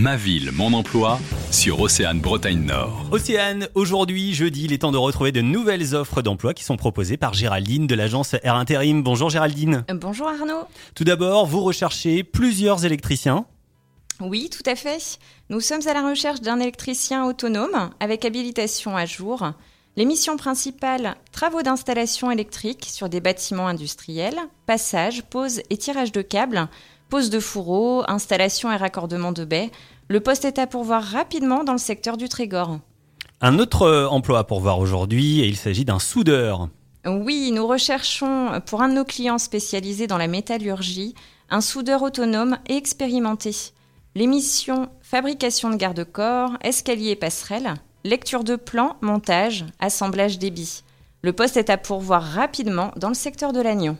Ma ville, mon emploi sur Océane Bretagne Nord. Océane, aujourd'hui, jeudi, il est temps de retrouver de nouvelles offres d'emploi qui sont proposées par Géraldine de l'agence Air Intérim. Bonjour Géraldine. Bonjour Arnaud. Tout d'abord, vous recherchez plusieurs électriciens. Oui, tout à fait. Nous sommes à la recherche d'un électricien autonome avec habilitation à jour. Les missions principales, travaux d'installation électrique sur des bâtiments industriels, passage, pose et tirage de câbles, pose de fourreaux, installation et raccordement de baies. Le poste est à pourvoir rapidement dans le secteur du Trégor. Un autre euh, emploi à pourvoir aujourd'hui, et il s'agit d'un soudeur. Oui, nous recherchons pour un de nos clients spécialisés dans la métallurgie un soudeur autonome et expérimenté. Les missions fabrication de garde-corps, escalier et passerelle, lecture de plans, montage, assemblage débit. Le poste est à pourvoir rapidement dans le secteur de l'Agnon.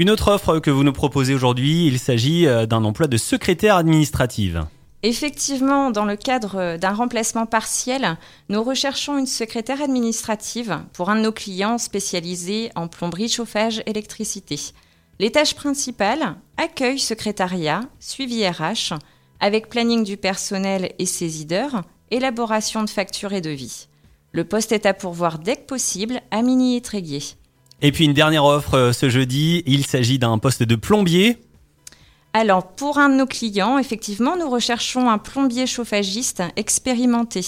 Une autre offre que vous nous proposez aujourd'hui, il s'agit euh, d'un emploi de secrétaire administrative. Effectivement, dans le cadre d'un remplacement partiel, nous recherchons une secrétaire administrative pour un de nos clients spécialisés en plomberie, chauffage, électricité. Les tâches principales, accueil, secrétariat, suivi RH, avec planning du personnel et saisie d'heures, élaboration de factures et devis. Le poste est à pourvoir dès que possible à Mini et Tréguier. Et puis une dernière offre euh, ce jeudi, il s'agit d'un poste de plombier. Alors, pour un de nos clients, effectivement, nous recherchons un plombier chauffagiste expérimenté.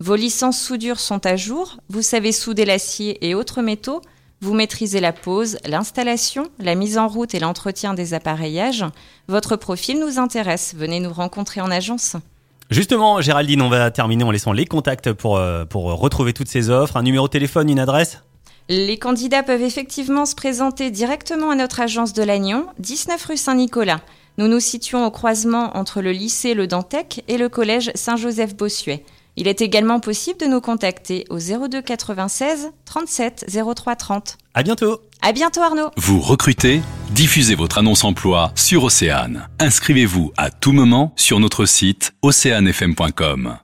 Vos licences soudure sont à jour, vous savez souder l'acier et autres métaux, vous maîtrisez la pose, l'installation, la mise en route et l'entretien des appareillages. Votre profil nous intéresse, venez nous rencontrer en agence. Justement, Géraldine, on va terminer en laissant les contacts pour, euh, pour retrouver toutes ces offres. Un numéro de téléphone, une adresse? Les candidats peuvent effectivement se présenter directement à notre agence de Lannion, 19 rue Saint-Nicolas. Nous nous situons au croisement entre le lycée Le Dantec et le collège Saint-Joseph-Bossuet. Il est également possible de nous contacter au 02 96 37 03 30. À bientôt. À bientôt Arnaud. Vous recrutez Diffusez votre annonce emploi sur Océane. Inscrivez-vous à tout moment sur notre site oceanefm.com.